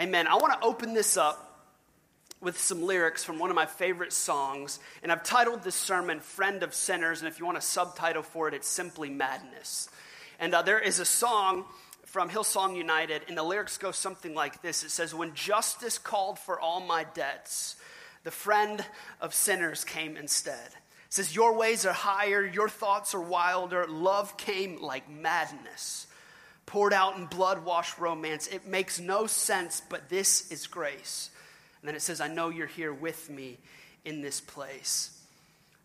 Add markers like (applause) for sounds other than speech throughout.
Amen. I want to open this up with some lyrics from one of my favorite songs, and I've titled this sermon Friend of Sinners, and if you want a subtitle for it, it's simply Madness. And uh, there is a song from Hillsong United, and the lyrics go something like this It says, When justice called for all my debts, the friend of sinners came instead. It says, Your ways are higher, your thoughts are wilder, love came like madness poured out in blood washed romance. It makes no sense, but this is grace. And then it says, I know you're here with me in this place.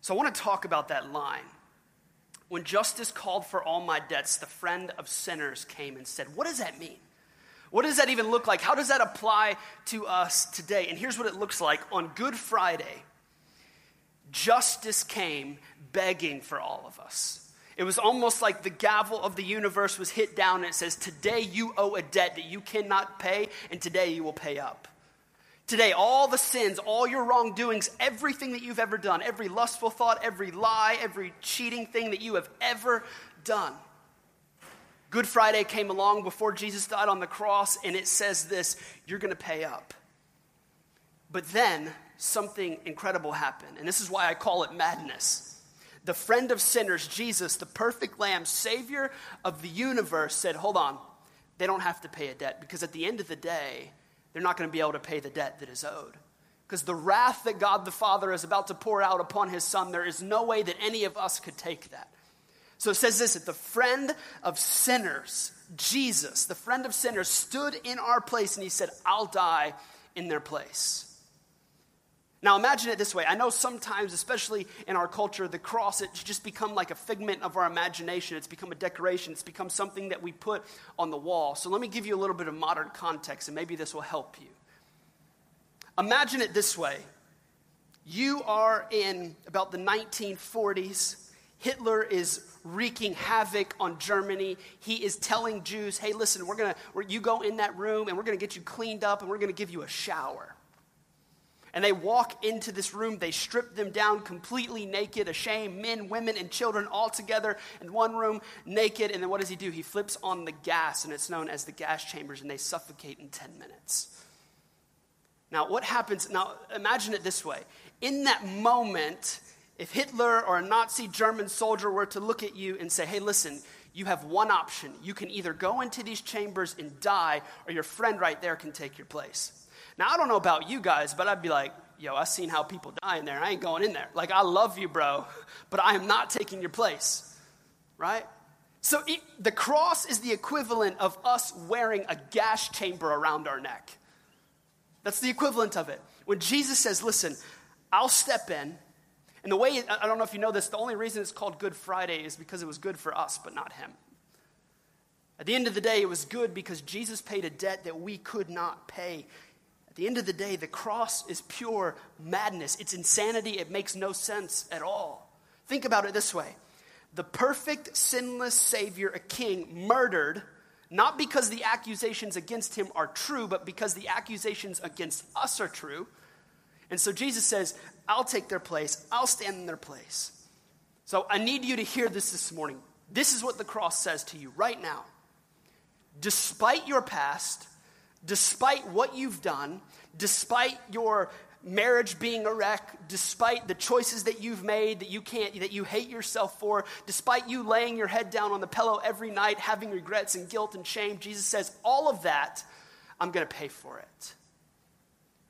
So I want to talk about that line. When justice called for all my debts, the friend of sinners came and said, What does that mean? What does that even look like? How does that apply to us today? And here's what it looks like on Good Friday, justice came begging for all of us. It was almost like the gavel of the universe was hit down and it says, Today you owe a debt that you cannot pay, and today you will pay up. Today, all the sins, all your wrongdoings, everything that you've ever done, every lustful thought, every lie, every cheating thing that you have ever done. Good Friday came along before Jesus died on the cross, and it says this you're going to pay up. But then something incredible happened, and this is why I call it madness the friend of sinners, Jesus, the perfect lamb, savior of the universe, said, Hold on, they don't have to pay a debt because at the end of the day, they're not going to be able to pay the debt that is owed. Because the wrath that God the Father is about to pour out upon his Son, there is no way that any of us could take that. So it says this that the friend of sinners, Jesus, the friend of sinners, stood in our place and he said, I'll die in their place. Now imagine it this way. I know sometimes, especially in our culture, the cross, it's just become like a figment of our imagination. It's become a decoration. It's become something that we put on the wall. So let me give you a little bit of modern context, and maybe this will help you. Imagine it this way. You are in about the 1940s. Hitler is wreaking havoc on Germany. He is telling Jews, hey, listen, we're going to, you go in that room and we're going to get you cleaned up and we're going to give you a shower. And they walk into this room, they strip them down completely naked, ashamed, men, women, and children all together in one room, naked. And then what does he do? He flips on the gas, and it's known as the gas chambers, and they suffocate in 10 minutes. Now, what happens? Now, imagine it this way. In that moment, if Hitler or a Nazi German soldier were to look at you and say, hey, listen, you have one option. You can either go into these chambers and die, or your friend right there can take your place. Now, I don't know about you guys, but I'd be like, yo, I've seen how people die in there. I ain't going in there. Like, I love you, bro, (laughs) but I am not taking your place, right? So it, the cross is the equivalent of us wearing a gas chamber around our neck. That's the equivalent of it. When Jesus says, listen, I'll step in, and the way, I don't know if you know this, the only reason it's called Good Friday is because it was good for us, but not him. At the end of the day, it was good because Jesus paid a debt that we could not pay the end of the day, the cross is pure madness. It's insanity. It makes no sense at all. Think about it this way the perfect, sinless Savior, a king, murdered, not because the accusations against him are true, but because the accusations against us are true. And so Jesus says, I'll take their place, I'll stand in their place. So I need you to hear this this morning. This is what the cross says to you right now. Despite your past, despite what you've done, despite your marriage being a wreck, despite the choices that you've made that you can't, that you hate yourself for, despite you laying your head down on the pillow every night, having regrets and guilt and shame, Jesus says, all of that, I'm going to pay for it.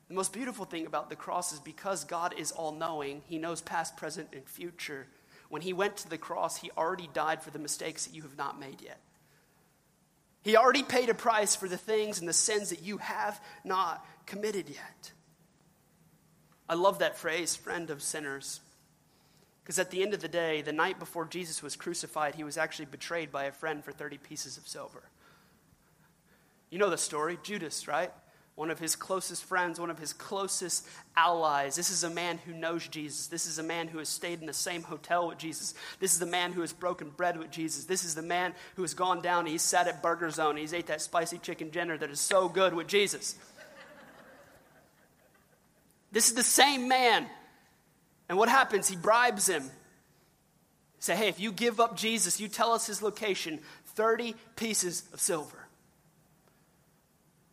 The most beautiful thing about the cross is because God is all knowing, He knows past, present, and future. When He went to the cross, He already died for the mistakes that you have not made yet. He already paid a price for the things and the sins that you have not committed yet. I love that phrase, friend of sinners. Because at the end of the day, the night before Jesus was crucified, he was actually betrayed by a friend for 30 pieces of silver. You know the story Judas, right? One of his closest friends, one of his closest allies. This is a man who knows Jesus. This is a man who has stayed in the same hotel with Jesus. This is the man who has broken bread with Jesus. This is the man who has gone down and he's sat at Burger Zone he's ate that spicy chicken dinner that is so good with Jesus. This is the same man. And what happens? He bribes him. Say, hey, if you give up Jesus, you tell us his location, 30 pieces of silver.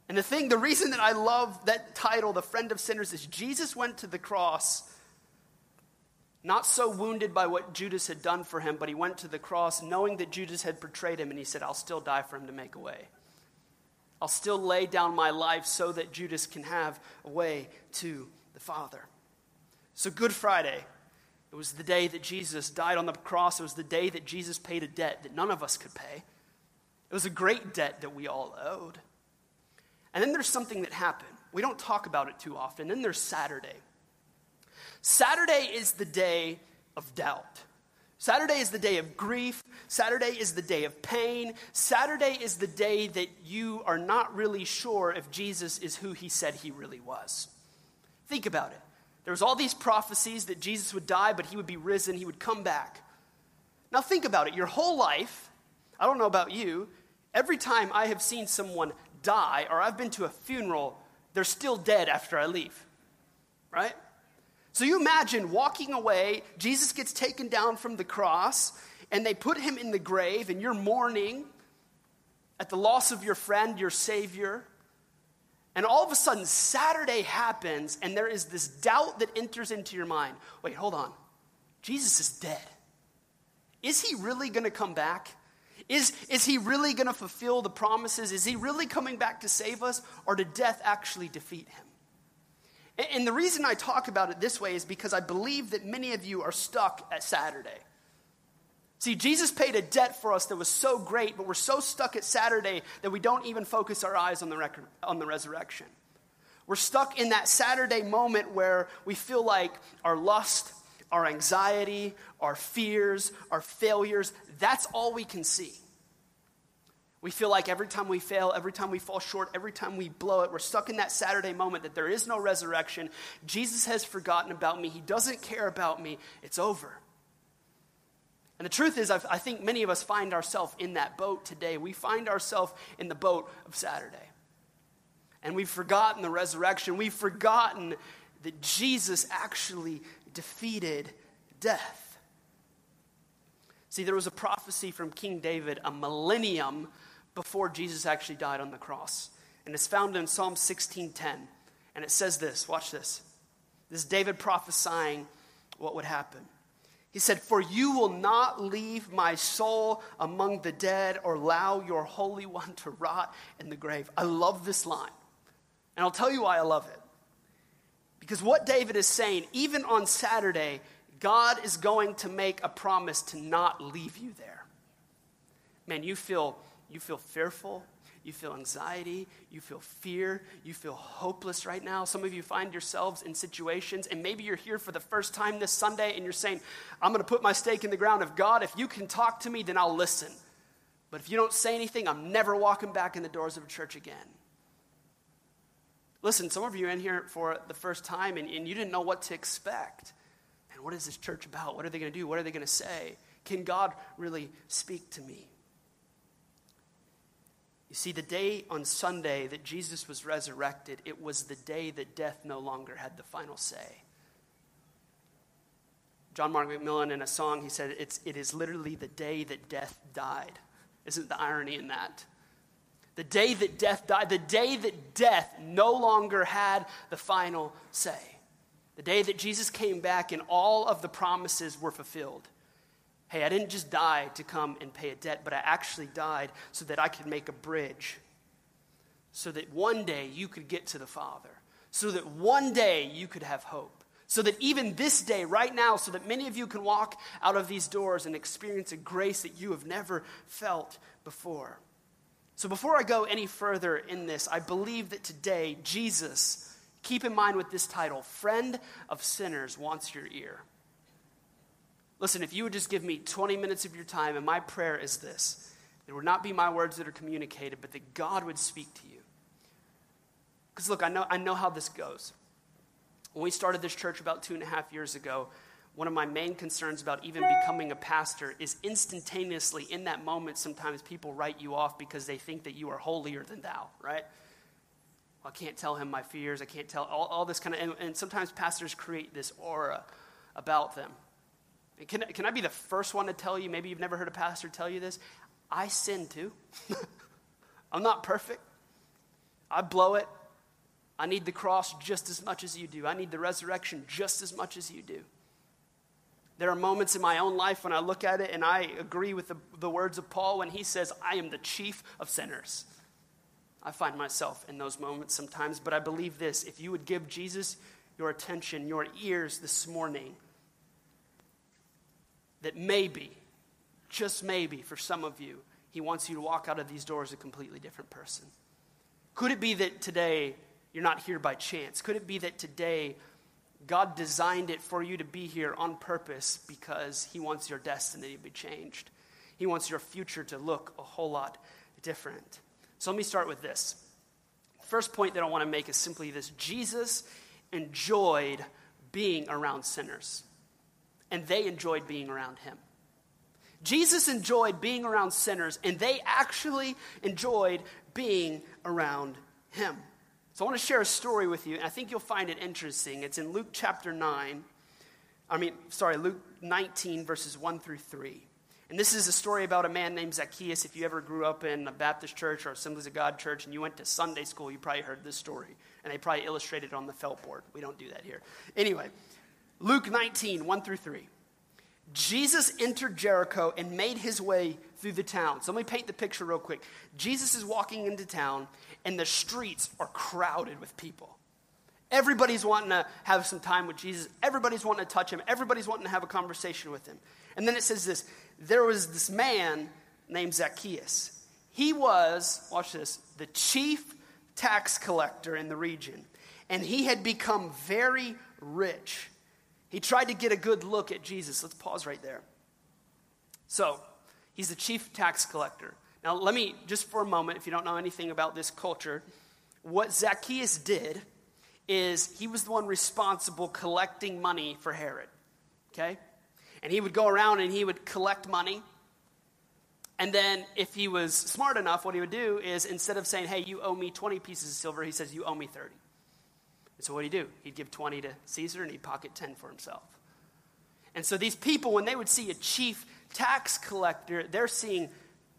And the thing, the reason that I love that title, The Friend of Sinners, is Jesus went to the cross not so wounded by what Judas had done for him, but he went to the cross knowing that Judas had betrayed him, and he said, I'll still die for him to make a way. I'll still lay down my life so that Judas can have a way to the Father. So, Good Friday, it was the day that Jesus died on the cross. It was the day that Jesus paid a debt that none of us could pay. It was a great debt that we all owed. And then there's something that happened. We don't talk about it too often. Then there's Saturday. Saturday is the day of doubt. Saturday is the day of grief. Saturday is the day of pain. Saturday is the day that you are not really sure if Jesus is who he said he really was. Think about it. There was all these prophecies that Jesus would die, but he would be risen, he would come back. Now think about it. Your whole life, I don't know about you, every time I have seen someone die or I've been to a funeral, they're still dead after I leave. Right? So you imagine walking away, Jesus gets taken down from the cross, and they put him in the grave, and you're mourning at the loss of your friend, your Savior. And all of a sudden, Saturday happens, and there is this doubt that enters into your mind. Wait, hold on. Jesus is dead. Is he really going to come back? Is, is he really going to fulfill the promises? Is he really coming back to save us, or did death actually defeat him? And the reason I talk about it this way is because I believe that many of you are stuck at Saturday. See, Jesus paid a debt for us that was so great, but we're so stuck at Saturday that we don't even focus our eyes on the, rec- on the resurrection. We're stuck in that Saturday moment where we feel like our lust, our anxiety, our fears, our failures, that's all we can see. We feel like every time we fail, every time we fall short, every time we blow it, we're stuck in that Saturday moment that there is no resurrection. Jesus has forgotten about me. He doesn't care about me. It's over. And the truth is, I think many of us find ourselves in that boat today. We find ourselves in the boat of Saturday. And we've forgotten the resurrection. We've forgotten that Jesus actually defeated death. See, there was a prophecy from King David a millennium before Jesus actually died on the cross. And it's found in Psalm 16:10. And it says this, watch this. This is David prophesying what would happen. He said, For you will not leave my soul among the dead or allow your Holy One to rot in the grave. I love this line. And I'll tell you why I love it. Because what David is saying, even on Saturday, God is going to make a promise to not leave you there. Man, you feel you feel fearful, you feel anxiety, you feel fear, you feel hopeless right now. Some of you find yourselves in situations, and maybe you're here for the first time this Sunday and you're saying, I'm going to put my stake in the ground of God. If you can talk to me, then I'll listen. But if you don't say anything, I'm never walking back in the doors of a church again. Listen, some of you are in here for the first time and, and you didn't know what to expect. And what is this church about? What are they going to do? What are they going to say? Can God really speak to me? You see, the day on Sunday that Jesus was resurrected, it was the day that death no longer had the final say. John Mark McMillan, in a song, he said, it's, It is literally the day that death died. Isn't the irony in that? The day that death died, the day that death no longer had the final say. The day that Jesus came back and all of the promises were fulfilled. Hey, I didn't just die to come and pay a debt, but I actually died so that I could make a bridge. So that one day you could get to the Father. So that one day you could have hope. So that even this day, right now, so that many of you can walk out of these doors and experience a grace that you have never felt before. So before I go any further in this, I believe that today, Jesus, keep in mind with this title, Friend of Sinners, wants your ear. Listen, if you would just give me 20 minutes of your time, and my prayer is this it would not be my words that are communicated, but that God would speak to you. Because look, I know, I know how this goes. When we started this church about two and a half years ago, one of my main concerns about even becoming a pastor is instantaneously in that moment, sometimes people write you off because they think that you are holier than thou, right? Well, I can't tell him my fears. I can't tell all, all this kind of, and, and sometimes pastors create this aura about them. Can, can I be the first one to tell you? Maybe you've never heard a pastor tell you this. I sin too. (laughs) I'm not perfect. I blow it. I need the cross just as much as you do. I need the resurrection just as much as you do. There are moments in my own life when I look at it and I agree with the, the words of Paul when he says, I am the chief of sinners. I find myself in those moments sometimes, but I believe this if you would give Jesus your attention, your ears this morning, that maybe, just maybe for some of you, he wants you to walk out of these doors a completely different person. Could it be that today you're not here by chance? Could it be that today God designed it for you to be here on purpose because He wants your destiny to be changed? He wants your future to look a whole lot different. So let me start with this. First point that I want to make is simply this Jesus enjoyed being around sinners, and they enjoyed being around Him. Jesus enjoyed being around sinners, and they actually enjoyed being around him. So I want to share a story with you, and I think you'll find it interesting. It's in Luke chapter 9. I mean, sorry, Luke 19, verses 1 through 3. And this is a story about a man named Zacchaeus. If you ever grew up in a Baptist church or Assemblies of God church and you went to Sunday school, you probably heard this story. And they probably illustrated it on the felt board. We don't do that here. Anyway, Luke 19, 1 through 3. Jesus entered Jericho and made his way through the town. So let me paint the picture real quick. Jesus is walking into town, and the streets are crowded with people. Everybody's wanting to have some time with Jesus. Everybody's wanting to touch him. Everybody's wanting to have a conversation with him. And then it says this there was this man named Zacchaeus. He was, watch this, the chief tax collector in the region. And he had become very rich. He tried to get a good look at Jesus. Let's pause right there. So, he's the chief tax collector. Now, let me, just for a moment, if you don't know anything about this culture, what Zacchaeus did is he was the one responsible collecting money for Herod. Okay? And he would go around and he would collect money. And then, if he was smart enough, what he would do is instead of saying, hey, you owe me 20 pieces of silver, he says, you owe me 30. And so what did he do? He'd give 20 to Caesar and he'd pocket 10 for himself. And so these people, when they would see a chief tax collector, they're seeing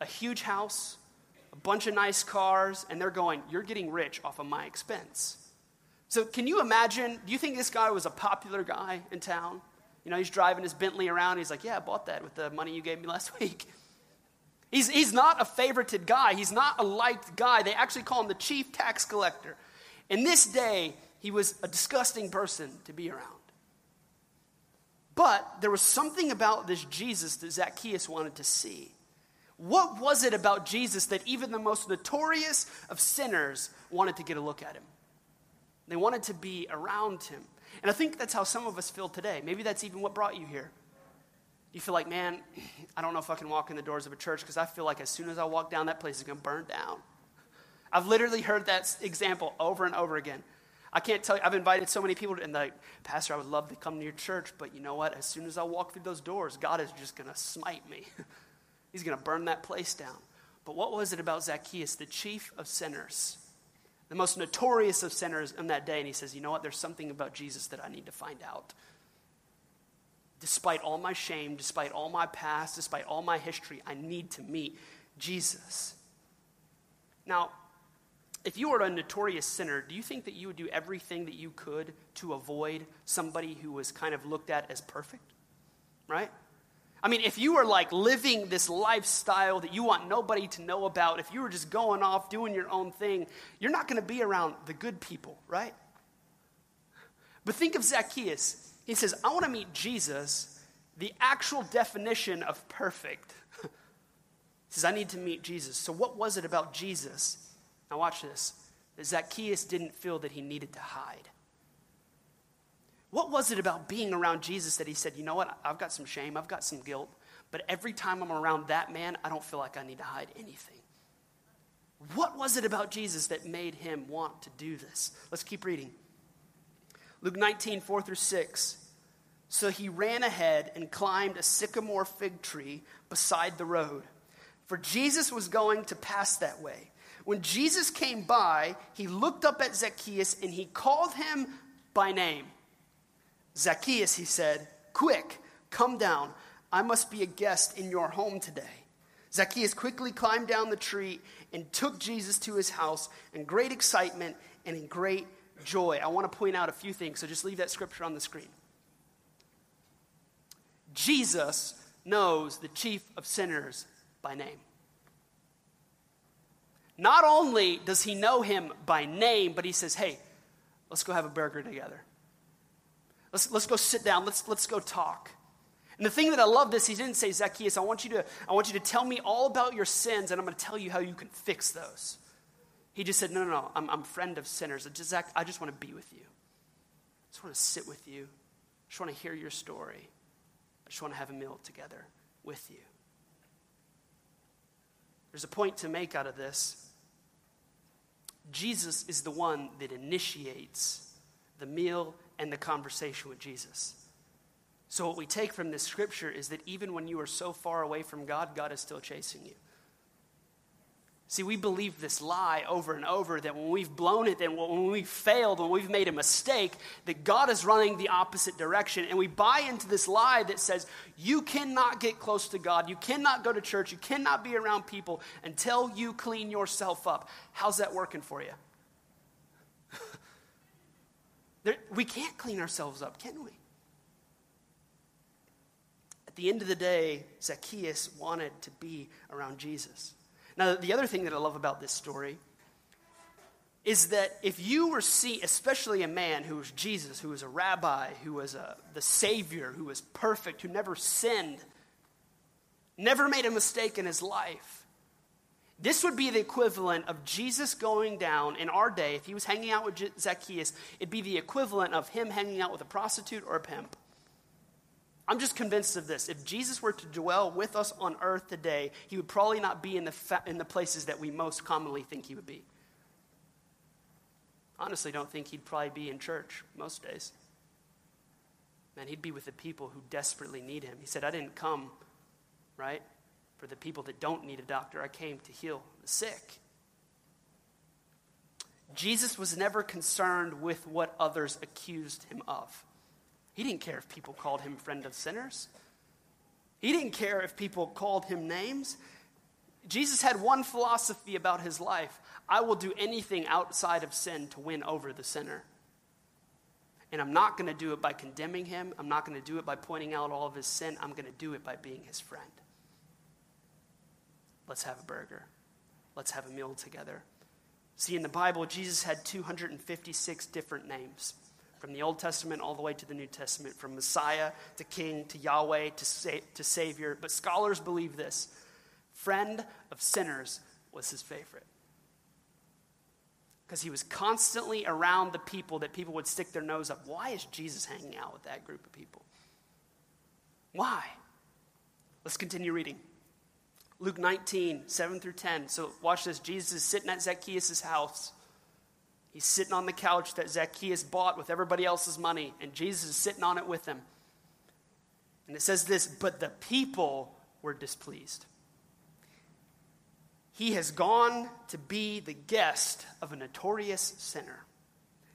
a huge house, a bunch of nice cars, and they're going, You're getting rich off of my expense. So can you imagine? Do you think this guy was a popular guy in town? You know, he's driving his Bentley around. He's like, Yeah, I bought that with the money you gave me last (laughs) week. He's, he's not a favorited guy. He's not a liked guy. They actually call him the chief tax collector. In this day, he was a disgusting person to be around. But there was something about this Jesus that Zacchaeus wanted to see. What was it about Jesus that even the most notorious of sinners wanted to get a look at him? They wanted to be around him. And I think that's how some of us feel today. Maybe that's even what brought you here. You feel like, man, I don't know if I can walk in the doors of a church because I feel like as soon as I walk down, that place is going to burn down. I've literally heard that example over and over again. I can't tell you, I've invited so many people, to, and like, Pastor, I would love to come to your church, but you know what? As soon as I walk through those doors, God is just going to smite me. (laughs) He's going to burn that place down. But what was it about Zacchaeus, the chief of sinners, the most notorious of sinners in that day? And he says, You know what? There's something about Jesus that I need to find out. Despite all my shame, despite all my past, despite all my history, I need to meet Jesus. Now, if you were a notorious sinner, do you think that you would do everything that you could to avoid somebody who was kind of looked at as perfect? Right? I mean, if you were like living this lifestyle that you want nobody to know about, if you were just going off doing your own thing, you're not going to be around the good people, right? But think of Zacchaeus. He says, I want to meet Jesus, the actual definition of perfect. (laughs) he says, I need to meet Jesus. So, what was it about Jesus now, watch this. Zacchaeus didn't feel that he needed to hide. What was it about being around Jesus that he said, you know what, I've got some shame, I've got some guilt, but every time I'm around that man, I don't feel like I need to hide anything? What was it about Jesus that made him want to do this? Let's keep reading. Luke 19, 4 through 6. So he ran ahead and climbed a sycamore fig tree beside the road, for Jesus was going to pass that way. When Jesus came by, he looked up at Zacchaeus and he called him by name. Zacchaeus, he said, Quick, come down. I must be a guest in your home today. Zacchaeus quickly climbed down the tree and took Jesus to his house in great excitement and in great joy. I want to point out a few things, so just leave that scripture on the screen. Jesus knows the chief of sinners by name. Not only does he know him by name, but he says, hey, let's go have a burger together. Let's, let's go sit down. Let's, let's go talk. And the thing that I love this, he didn't say, Zacchaeus, I want you to, I want you to tell me all about your sins, and I'm going to tell you how you can fix those. He just said, No, no, no, I'm, a friend of sinners. I Just, I just want to be with you. I just want to sit with you. I just want to hear your story. I just want to have a meal together with you. There's a point to make out of this. Jesus is the one that initiates the meal and the conversation with Jesus. So, what we take from this scripture is that even when you are so far away from God, God is still chasing you. See, we believe this lie over and over that when we've blown it, then when we've failed, when we've made a mistake, that God is running the opposite direction. And we buy into this lie that says you cannot get close to God, you cannot go to church, you cannot be around people until you clean yourself up. How's that working for you? (laughs) there, we can't clean ourselves up, can we? At the end of the day, Zacchaeus wanted to be around Jesus. Now, the other thing that I love about this story is that if you were see, especially a man who was Jesus, who was a rabbi, who was a, the Savior, who was perfect, who never sinned, never made a mistake in his life, this would be the equivalent of Jesus going down in our day. If he was hanging out with Zacchaeus, it'd be the equivalent of him hanging out with a prostitute or a pimp. I'm just convinced of this. If Jesus were to dwell with us on earth today, he would probably not be in the, fa- in the places that we most commonly think he would be. Honestly, don't think he'd probably be in church most days. Man, he'd be with the people who desperately need him. He said, I didn't come, right, for the people that don't need a doctor. I came to heal the sick. Jesus was never concerned with what others accused him of. He didn't care if people called him friend of sinners. He didn't care if people called him names. Jesus had one philosophy about his life I will do anything outside of sin to win over the sinner. And I'm not going to do it by condemning him. I'm not going to do it by pointing out all of his sin. I'm going to do it by being his friend. Let's have a burger. Let's have a meal together. See, in the Bible, Jesus had 256 different names from the Old Testament all the way to the New Testament, from Messiah to King to Yahweh to, sa- to Savior. But scholars believe this friend of sinners was his favorite. Because he was constantly around the people that people would stick their nose up. Why is Jesus hanging out with that group of people? Why? Let's continue reading. Luke 19, 7 through 10. So watch this. Jesus is sitting at Zacchaeus' house. He's sitting on the couch that Zacchaeus bought with everybody else's money, and Jesus is sitting on it with him. And it says this But the people were displeased. He has gone to be the guest of a notorious sinner.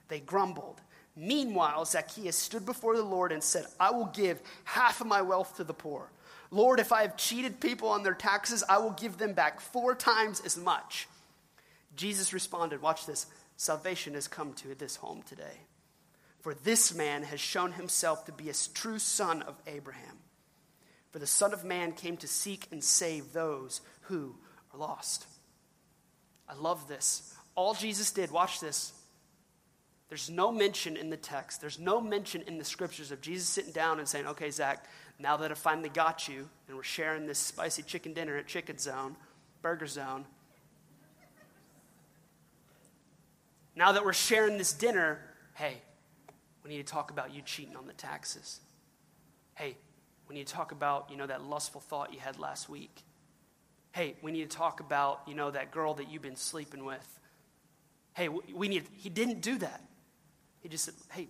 They grumbled. Meanwhile, Zacchaeus stood before the Lord and said, I will give half of my wealth to the poor. Lord, if I have cheated people on their taxes, I will give them back four times as much. Jesus responded, Watch this. Salvation has come to this home today. For this man has shown himself to be a true son of Abraham. For the Son of Man came to seek and save those who are lost. I love this. All Jesus did, watch this. There's no mention in the text, there's no mention in the scriptures of Jesus sitting down and saying, Okay, Zach, now that I finally got you and we're sharing this spicy chicken dinner at Chicken Zone, Burger Zone, Now that we're sharing this dinner, hey, we need to talk about you cheating on the taxes. Hey, we need to talk about, you know, that lustful thought you had last week. Hey, we need to talk about, you know, that girl that you've been sleeping with. Hey, we need, he didn't do that. He just said, hey,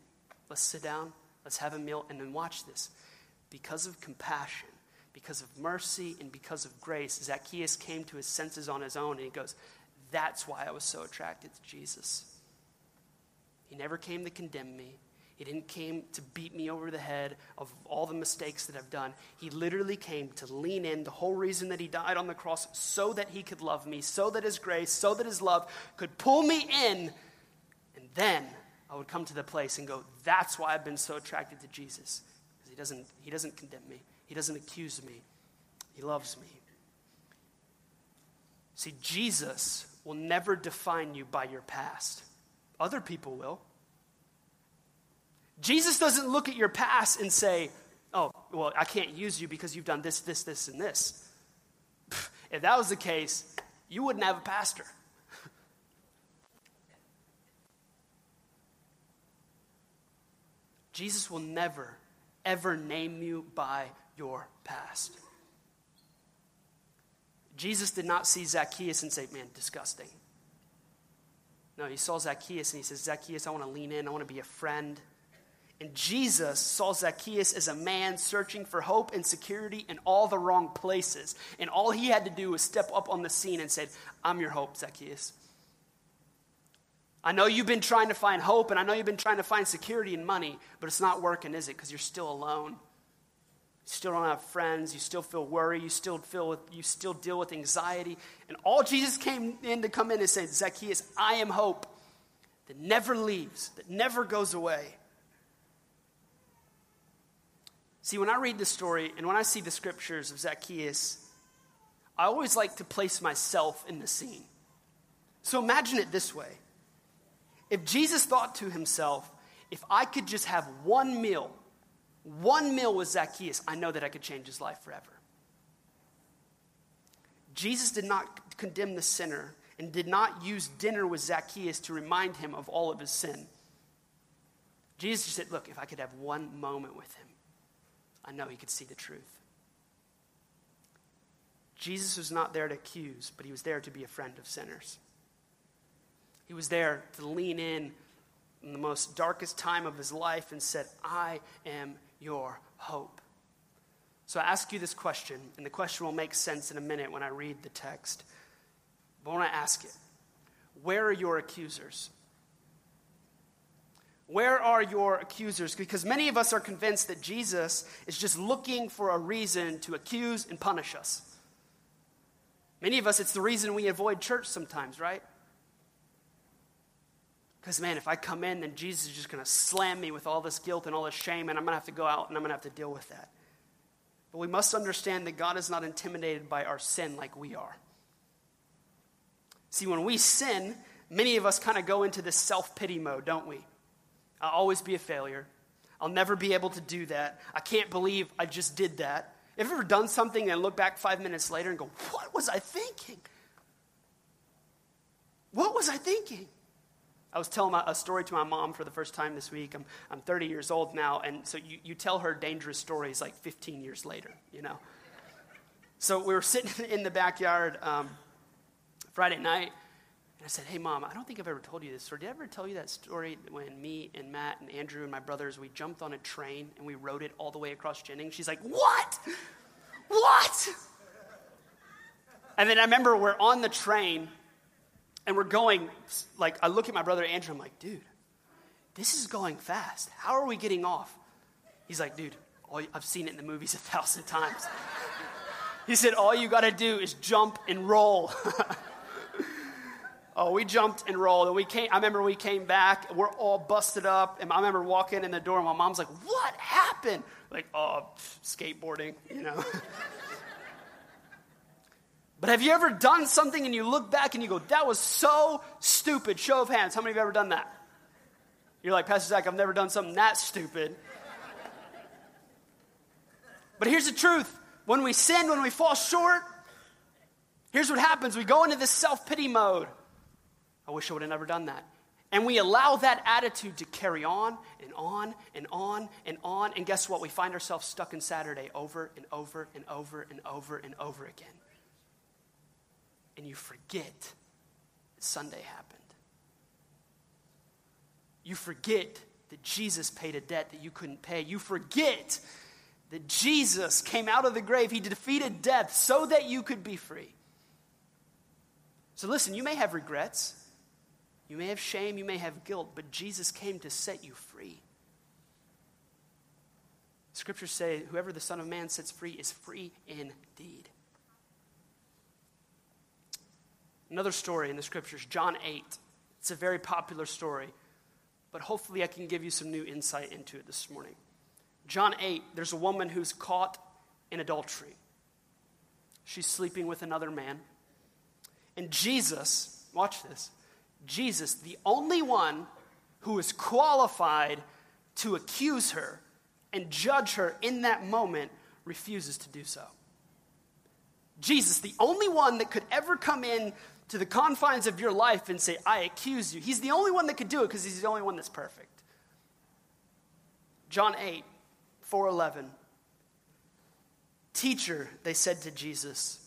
let's sit down, let's have a meal, and then watch this. Because of compassion, because of mercy, and because of grace, Zacchaeus came to his senses on his own, and he goes, that's why I was so attracted to Jesus. He never came to condemn me. He didn't came to beat me over the head of all the mistakes that I've done. He literally came to lean in. The whole reason that he died on the cross so that he could love me, so that his grace, so that his love could pull me in. And then I would come to the place and go, that's why I've been so attracted to Jesus. Doesn't, he doesn't condemn me. He doesn't accuse me. He loves me. See, Jesus will never define you by your past. Other people will. Jesus doesn't look at your past and say, oh, well, I can't use you because you've done this, this, this, and this. If that was the case, you wouldn't have a pastor. (laughs) Jesus will never, ever name you by your past. Jesus did not see Zacchaeus and say, man, disgusting. No, he saw Zacchaeus and he says, Zacchaeus, I want to lean in, I want to be a friend. And Jesus saw Zacchaeus as a man searching for hope and security in all the wrong places. And all he had to do was step up on the scene and said, I'm your hope, Zacchaeus. I know you've been trying to find hope and I know you've been trying to find security and money, but it's not working, is it? Because you're still alone. You still don't have friends. You still feel worry. You still feel with, you still deal with anxiety. And all Jesus came in to come in and say, Zacchaeus, I am hope that never leaves, that never goes away. See, when I read the story and when I see the scriptures of Zacchaeus, I always like to place myself in the scene. So imagine it this way if Jesus thought to himself, if I could just have one meal, one meal with Zacchaeus, I know that I could change his life forever. Jesus did not condemn the sinner and did not use dinner with Zacchaeus to remind him of all of his sin. Jesus just said, Look, if I could have one moment with him, I know he could see the truth. Jesus was not there to accuse, but he was there to be a friend of sinners. He was there to lean in in the most darkest time of his life and said, I am your hope. So I ask you this question, and the question will make sense in a minute when I read the text. But I want to ask it Where are your accusers? Where are your accusers? Because many of us are convinced that Jesus is just looking for a reason to accuse and punish us. Many of us, it's the reason we avoid church sometimes, right? Because, man, if I come in, then Jesus is just going to slam me with all this guilt and all this shame, and I'm going to have to go out and I'm going to have to deal with that. But we must understand that God is not intimidated by our sin like we are. See, when we sin, many of us kind of go into this self pity mode, don't we? I'll always be a failure. I'll never be able to do that. I can't believe I just did that. Have you ever done something and look back five minutes later and go, What was I thinking? What was I thinking? I was telling a story to my mom for the first time this week. I'm, I'm 30 years old now, and so you, you tell her dangerous stories like 15 years later, you know? So we were sitting (laughs) in the backyard um, Friday night, and I said, Hey, mom, I don't think I've ever told you this story. Did I ever tell you that story when me and Matt and Andrew and my brothers, we jumped on a train and we rode it all the way across Jennings? She's like, What? What? And then I remember we're on the train and we're going, like, I look at my brother Andrew, I'm like, Dude, this is going fast. How are we getting off? He's like, Dude, I've seen it in the movies a thousand times. (laughs) he said, All you got to do is jump and roll. (laughs) Oh, we jumped and rolled, and we came. I remember we came back. We're all busted up, and I remember walking in the door. And my mom's like, "What happened?" Like, "Oh, skateboarding," you know. (laughs) but have you ever done something and you look back and you go, "That was so stupid"? Show of hands. How many of you have ever done that? You're like, Pastor Zach, I've never done something that stupid. but here's the truth: when we sin, when we fall short, here's what happens. We go into this self pity mode. I wish I would have never done that. And we allow that attitude to carry on and on and on and on. And guess what? We find ourselves stuck in Saturday over and over and over and over and over again. And you forget Sunday happened. You forget that Jesus paid a debt that you couldn't pay. You forget that Jesus came out of the grave. He defeated death so that you could be free. So listen, you may have regrets. You may have shame, you may have guilt, but Jesus came to set you free. Scriptures say, whoever the Son of Man sets free is free indeed. Another story in the Scriptures, John 8. It's a very popular story, but hopefully I can give you some new insight into it this morning. John 8, there's a woman who's caught in adultery. She's sleeping with another man. And Jesus, watch this, Jesus, the only one who is qualified to accuse her and judge her in that moment, refuses to do so. Jesus, the only one that could ever come in to the confines of your life and say, I accuse you, he's the only one that could do it because he's the only one that's perfect. John 8, 411. Teacher, they said to Jesus,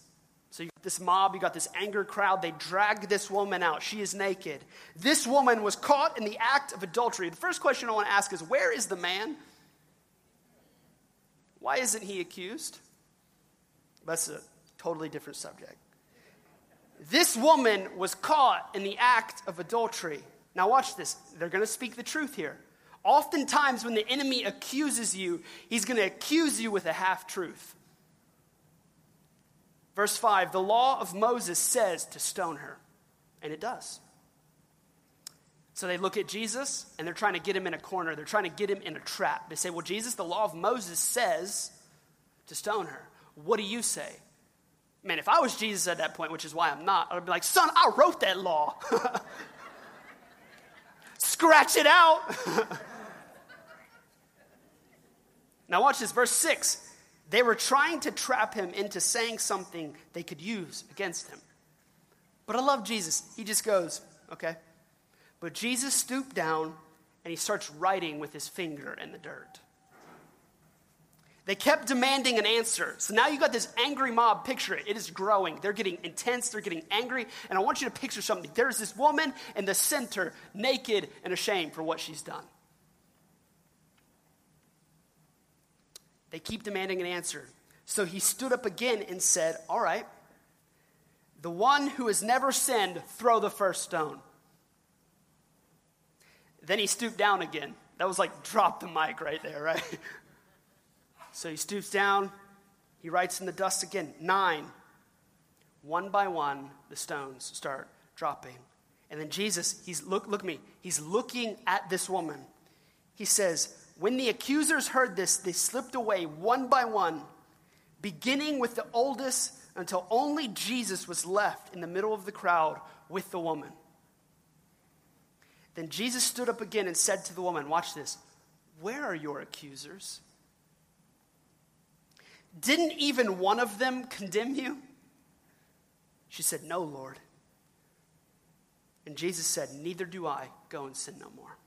so you got this mob, you got this anger crowd, they drag this woman out. She is naked. This woman was caught in the act of adultery. The first question I want to ask is where is the man? Why isn't he accused? That's a totally different subject. This woman was caught in the act of adultery. Now, watch this. They're going to speak the truth here. Oftentimes, when the enemy accuses you, he's going to accuse you with a half truth. Verse 5 the law of Moses says to stone her, and it does. So they look at Jesus and they're trying to get him in a corner. They're trying to get him in a trap. They say, Well, Jesus, the law of Moses says to stone her. What do you say? Man, if I was Jesus at that point, which is why I'm not, I would be like, Son, I wrote that law. (laughs) Scratch it out. (laughs) now, watch this, verse 6. They were trying to trap him into saying something they could use against him. But I love Jesus. He just goes, okay. But Jesus stooped down and he starts writing with his finger in the dirt. They kept demanding an answer. So now you got this angry mob. Picture it. It is growing. They're getting intense. They're getting angry. And I want you to picture something. There's this woman in the center, naked and ashamed for what she's done. They keep demanding an answer. So he stood up again and said, All right, the one who has never sinned, throw the first stone. Then he stooped down again. That was like drop the mic right there, right? (laughs) so he stoops down. He writes in the dust again, nine. One by one, the stones start dropping. And then Jesus, he's look, look at me. He's looking at this woman. He says, when the accusers heard this, they slipped away one by one, beginning with the oldest until only Jesus was left in the middle of the crowd with the woman. Then Jesus stood up again and said to the woman, Watch this, where are your accusers? Didn't even one of them condemn you? She said, No, Lord. And Jesus said, Neither do I. Go and sin no more.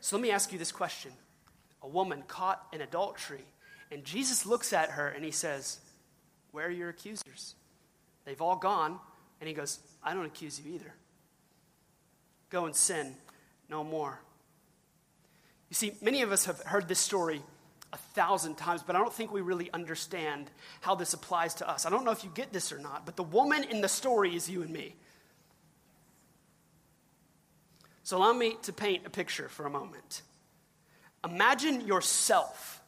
So let me ask you this question A woman caught in adultery, and Jesus looks at her and he says, Where are your accusers? They've all gone. And he goes, I don't accuse you either. Go and sin no more. You see, many of us have heard this story a thousand times, but I don't think we really understand how this applies to us. I don't know if you get this or not, but the woman in the story is you and me. So allow me to paint a picture for a moment. Imagine yourself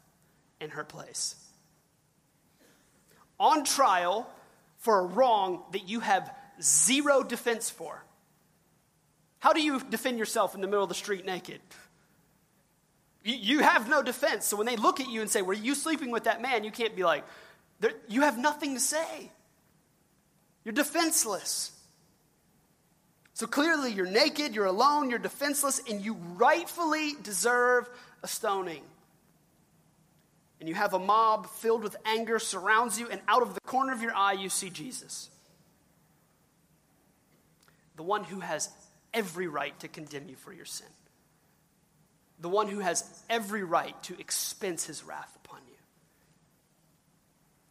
in her place. On trial for a wrong that you have zero defense for. How do you defend yourself in the middle of the street naked? You, have no defense. So when they look at you and say, Were you sleeping with that man? You can't be like, You have nothing to say. You're defenseless. So clearly, you're naked, you're alone, you're defenseless, and you rightfully deserve a stoning. And you have a mob filled with anger surrounds you, and out of the corner of your eye, you see Jesus. The one who has every right to condemn you for your sin. The one who has every right to expense his wrath upon you.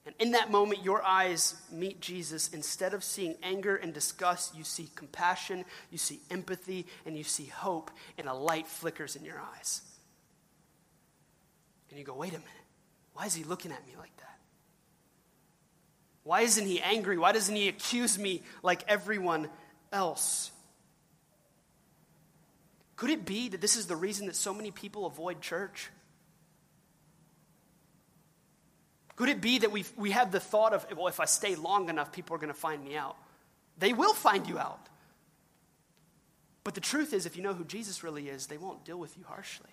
and in that moment, your eyes meet Jesus. Instead of seeing anger and disgust, you see compassion, you see empathy, and you see hope, and a light flickers in your eyes. And you go, wait a minute. Why is he looking at me like that? Why isn't he angry? Why doesn't he accuse me like everyone else? Could it be that this is the reason that so many people avoid church? Could it be that we we have the thought of, well, if I stay long enough, people are going to find me out? They will find you out. But the truth is, if you know who Jesus really is, they won't deal with you harshly.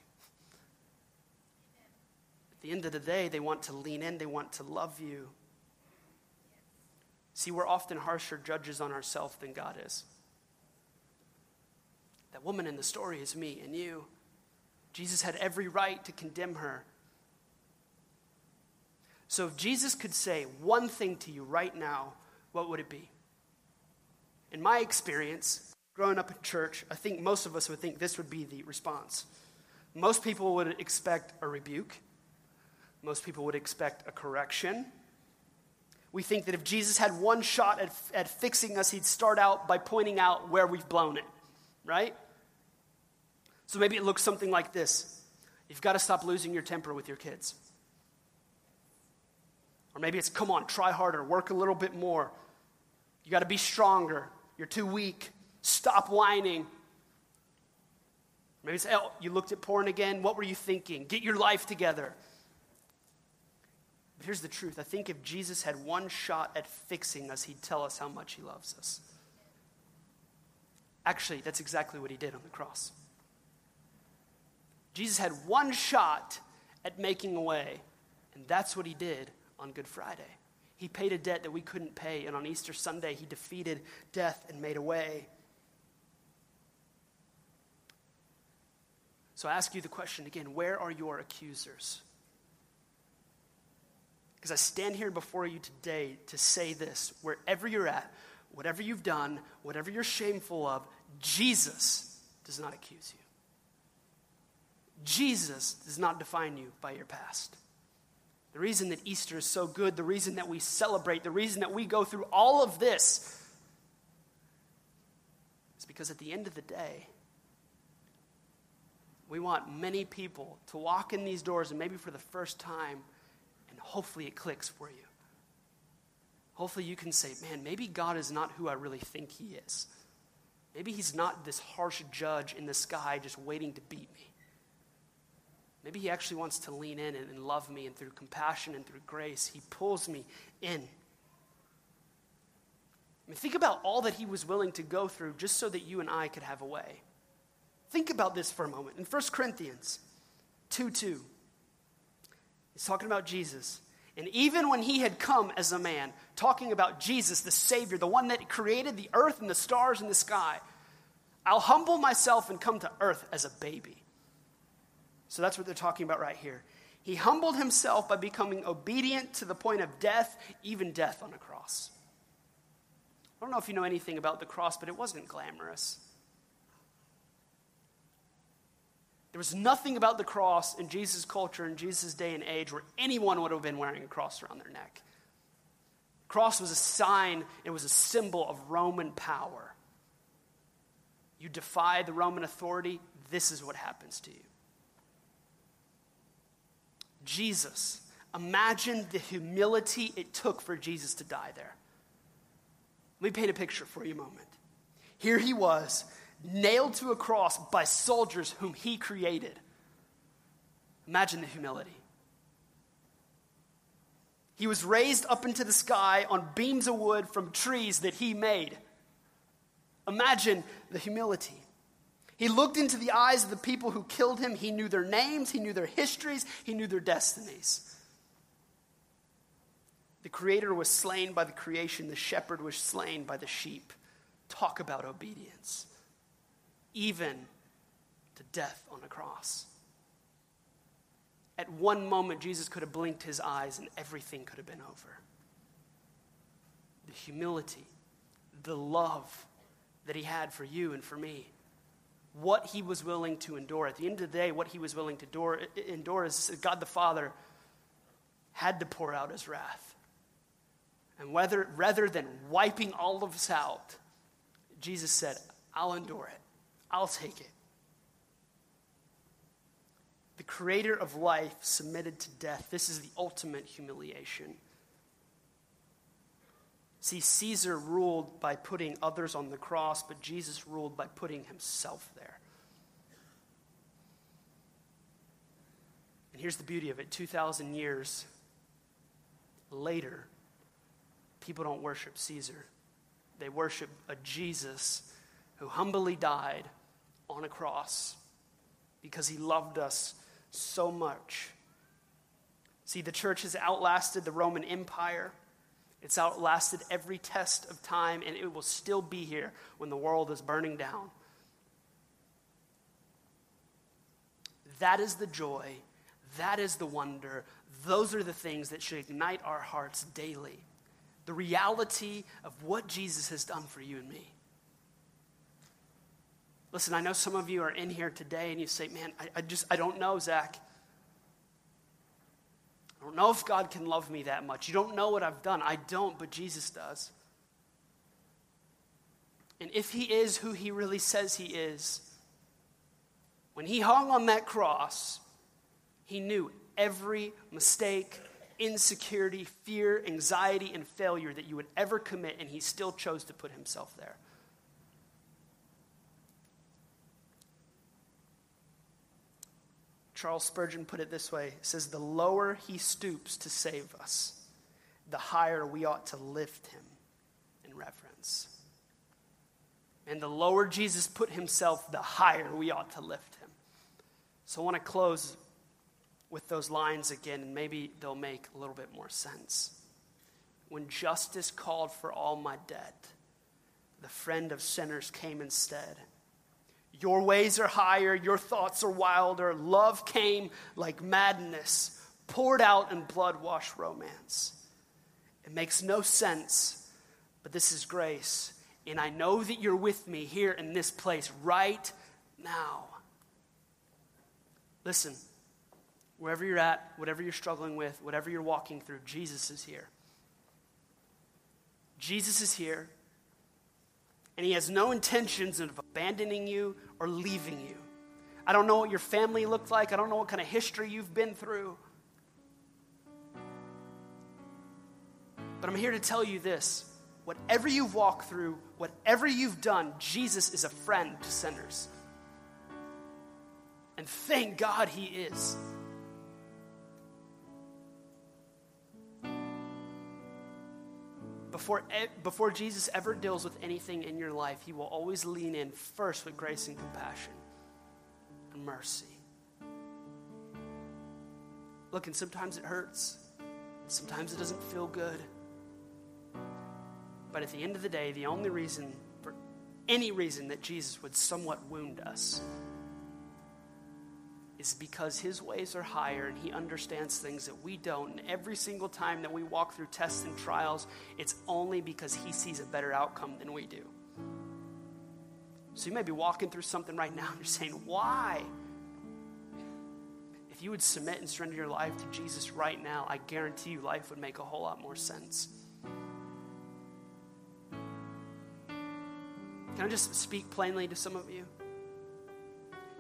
At the end of the day, they want to lean in, they want to love you. See, we're often harsher judges on ourselves than God is. That woman in the story is me and you. Jesus had every right to condemn her. So if Jesus could say one thing to you right now, what would it be? In my experience, growing up in church, I think most of us would think this would be the response. Most people would expect a rebuke, most people would expect a correction. We think that if Jesus had one shot at, at fixing us, he'd start out by pointing out where we've blown it, right? So maybe it looks something like this You've got to stop losing your temper with your kids. Or maybe it's, come on, try harder, work a little bit more. You got to be stronger. You're too weak. Stop whining. Maybe it's, oh, you looked at porn again. What were you thinking? Get your life together. But here's the truth I think if Jesus had one shot at fixing us, he'd tell us how much he loves us. Actually, that's exactly what he did on the cross. Jesus had one shot at making a way, and that's what he did on Good Friday. He paid a debt that we couldn't pay, and on Easter Sunday, he defeated death and made a way. So I ask you the question again where are your accusers? Because I stand here before you today to say this wherever you're at, whatever you've done, whatever you're shameful of, Jesus does not accuse you. Jesus does not define you by your past. The reason that Easter is so good, the reason that we celebrate, the reason that we go through all of this is because at the end of the day, we want many people to walk in these doors and maybe for the first time, and hopefully it clicks for you. Hopefully you can say, man, maybe God is not who I really think He is. Maybe He's not this harsh judge in the sky just waiting to beat me. Maybe He actually wants to lean in and, love me, and through compassion and through grace, He pulls me in. I mean, think about all that He was willing to go through just so that you and I could have a way. Think about this for a moment. In 1 Corinthians 2 2, he's talking about Jesus. And even when he had come as a man, talking about Jesus, the Savior, the one that created the earth and the stars and the sky, I'll humble myself and come to earth as a baby. So that's what they're talking about right here. He humbled himself by becoming obedient to the point of death, even death on a cross. I don't know if you know anything about the cross, but it wasn't glamorous. There was nothing about the cross in Jesus' culture in Jesus' day and age where anyone would have been wearing a cross around their neck. The cross was a sign, it was a symbol of Roman power. You defy the Roman authority, this is what happens to you. Jesus. Imagine the humility it took for Jesus to die there. Let me paint a picture for you a moment. Here he was, nailed to a cross by soldiers whom he created. Imagine the humility. He was raised up into the sky on beams of wood from trees that he made. Imagine the humility. He looked into the eyes of the people who killed him. He knew their names, he knew their histories, he knew their destinies. The creator was slain by the creation, the shepherd was slain by the sheep. Talk about obedience, even to death on a cross. At one moment, Jesus could have blinked his eyes and everything could have been over. The humility, the love that he had for you and for me what he was willing to endure. At the end of the day, what he was willing to endure, endure is God the Father had to pour out his wrath. And whether, rather than wiping all of us out, Jesus said, I'll endure it, I'll take it. The creator of life submitted to death. This is the ultimate humiliation. See, Caesar ruled by putting others on the cross, but Jesus ruled by putting himself there. And here's the beauty of it 2,000 years later, people don't worship Caesar. They worship a Jesus who humbly died on a cross because he loved us so much. See, the church has outlasted the Roman Empire. It's outlasted every test of time, and it will still be here when the world is burning down. That is the joy. That is the wonder. Those are the things that should ignite our hearts daily. The reality of what Jesus has done for you and me. Listen, I know some of you are in here today and you say, man, I, I just, I don't know, Zach. I don't know if God can love me that much. You don't know what I've done. I don't, but Jesus does. And if He is who He really says He is, when He hung on that cross, He knew every mistake, insecurity, fear, anxiety, and failure that you would ever commit, and He still chose to put Himself there. Charles Spurgeon put it this way says, The lower he stoops to save us, the higher we ought to lift him in reverence. And the lower Jesus put himself, the higher we ought to lift him. So I want to close with those lines again, and maybe they'll make a little bit more sense. When justice called for all my debt, the friend of sinners came instead. Your ways are higher, your thoughts are wilder. Love came like madness, poured out in blood washed romance. It makes no sense, but this is grace. And I know that you're with me here in this place right now. Listen, wherever you're at, whatever you're struggling with, whatever you're walking through, Jesus is here. Jesus is here and he has no intentions of abandoning you or leaving you. I don't know what your family looked like, I don't know what kind of history you've been through. But I'm here to tell you this whatever you've walked through, whatever you've done, Jesus is a friend to sinners. And thank God he is. Before, before Jesus ever deals with anything in your life, he will always lean in first with grace and compassion and mercy. Look, and sometimes it hurts, sometimes it doesn't feel good. But at the end of the day, the only reason, for any reason, that Jesus would somewhat wound us is because his ways are higher and he understands things that we don't. And every single time that we walk through tests and trials, it's only because he sees a better outcome than we do. So you may be walking through something right now and you're saying, Why? If you would submit and surrender your life to Jesus right now, I guarantee you life would make a whole lot more sense. Can I just speak plainly to some of you?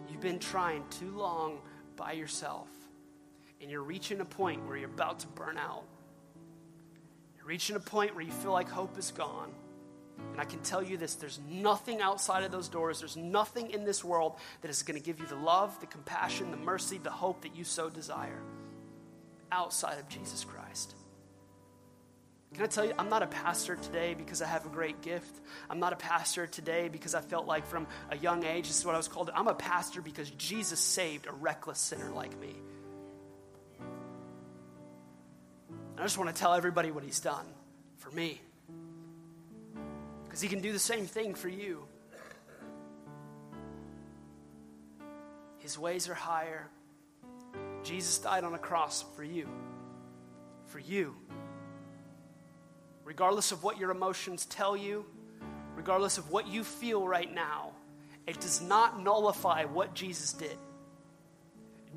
You've been trying too long by yourself, and you're reaching a point where you're about to burn out. You're reaching a point where you feel like hope is gone. And I can tell you this there's nothing outside of those doors, there's nothing in this world that is going to give you the love, the compassion, the mercy, the hope that you so desire outside of Jesus Christ. Can I tell you, I'm not a pastor today because I have a great gift. I'm not a pastor today because I felt like from a young age, this is what I was called. I'm a pastor because Jesus saved a reckless sinner like me. I just want to tell everybody what he's done for me. Because he can do the same thing for you. His ways are higher. Jesus died on a cross for you. For you regardless of what your emotions tell you, regardless of what you feel right now, it does not nullify what Jesus did.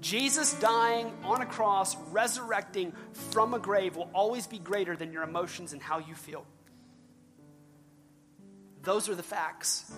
Jesus dying on a cross, resurrecting from a grave, will always be greater than your emotions and how you feel. Those are the facts.